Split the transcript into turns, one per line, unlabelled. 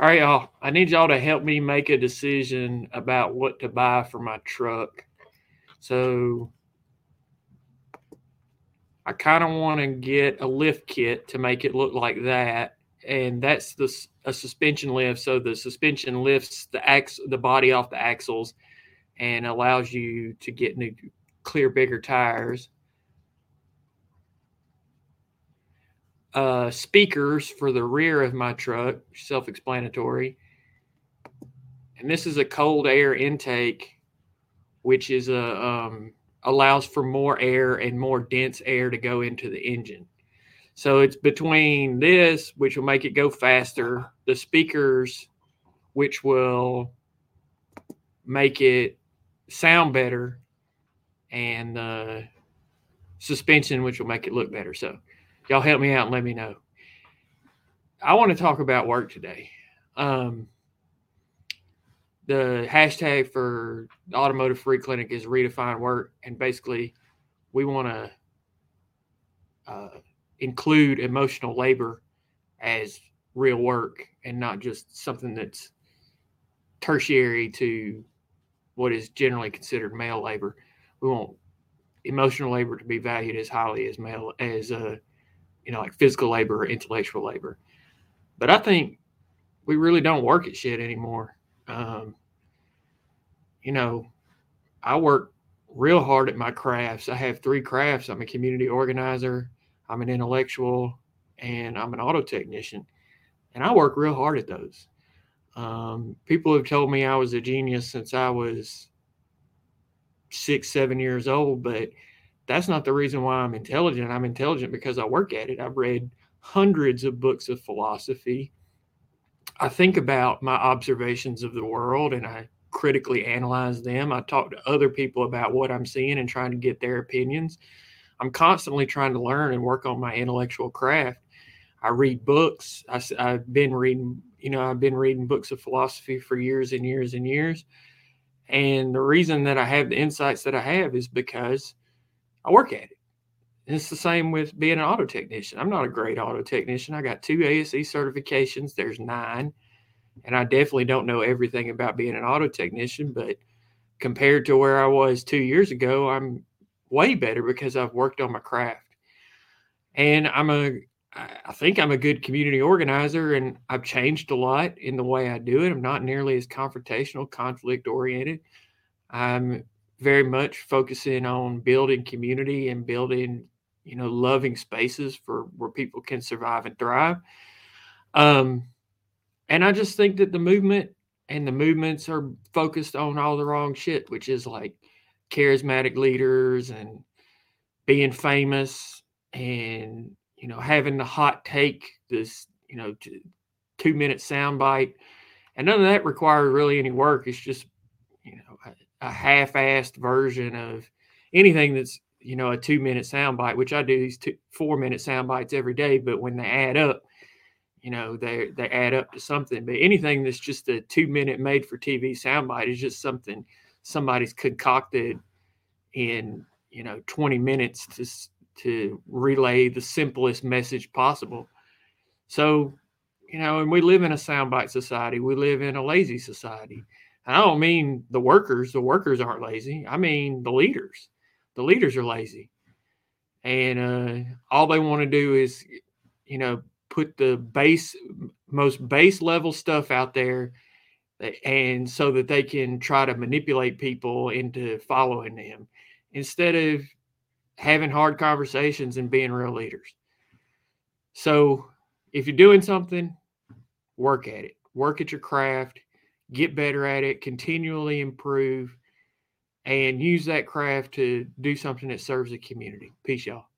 All right, y'all. I need y'all to help me make a decision about what to buy for my truck. So I kind of want to get a lift kit to make it look like that, and that's the a suspension lift. So the suspension lifts the ax the body off the axles and allows you to get new clear bigger tires. Uh, speakers for the rear of my truck, self explanatory. And this is a cold air intake, which is a um, allows for more air and more dense air to go into the engine. So it's between this, which will make it go faster, the speakers, which will make it sound better, and the suspension, which will make it look better. So y'all help me out and let me know. I want to talk about work today. Um, the hashtag for Automotive Free Clinic is redefine work, and basically, we want to uh, include emotional labor as real work and not just something that's tertiary to what is generally considered male labor. We want emotional labor to be valued as highly as male as uh, you know, like physical labor or intellectual labor. But I think we really don't work at shit anymore. Um, you know, I work real hard at my crafts. I have three crafts. I'm a community organizer, I'm an intellectual, and I'm an auto technician. And I work real hard at those. Um, people have told me I was a genius since I was six, seven years old, but that's not the reason why I'm intelligent. I'm intelligent because I work at it. I've read hundreds of books of philosophy. I think about my observations of the world and I critically analyze them. I talk to other people about what I'm seeing and trying to get their opinions. I'm constantly trying to learn and work on my intellectual craft. I read books. I, have been reading, you know, I've been reading books of philosophy for years and years and years. And the reason that I have the insights that I have is because I work at it. And it's the same with being an auto technician. I'm not a great auto technician. I got two ASE certifications. There's nine. And I definitely don't know everything about being an auto technician, but compared to where I was two years ago, I'm way better because I've worked on my craft. And I'm a I think I'm a good community organizer and I've changed a lot in the way I do it. I'm not nearly as confrontational, conflict oriented. I'm very much focusing on building community and building you know loving spaces for where people can survive and thrive. Um and i just think that the movement and the movements are focused on all the wrong shit which is like charismatic leaders and being famous and you know having the hot take this you know two minute soundbite. And none of that requires really any work. It's just a half-assed version of anything that's you know a two-minute soundbite, which I do these two four-minute sound bites every day. But when they add up, you know they they add up to something. But anything that's just a two-minute made-for-TV soundbite is just something somebody's concocted in you know 20 minutes to to relay the simplest message possible. So, you know, and we live in a soundbite society. We live in a lazy society. I don't mean the workers. The workers aren't lazy. I mean the leaders. The leaders are lazy, and uh, all they want to do is, you know, put the base, most base level stuff out there, and so that they can try to manipulate people into following them, instead of having hard conversations and being real leaders. So, if you're doing something, work at it. Work at your craft get better at it, continually improve, and use that craft to do something that serves the community. Peace, y'all.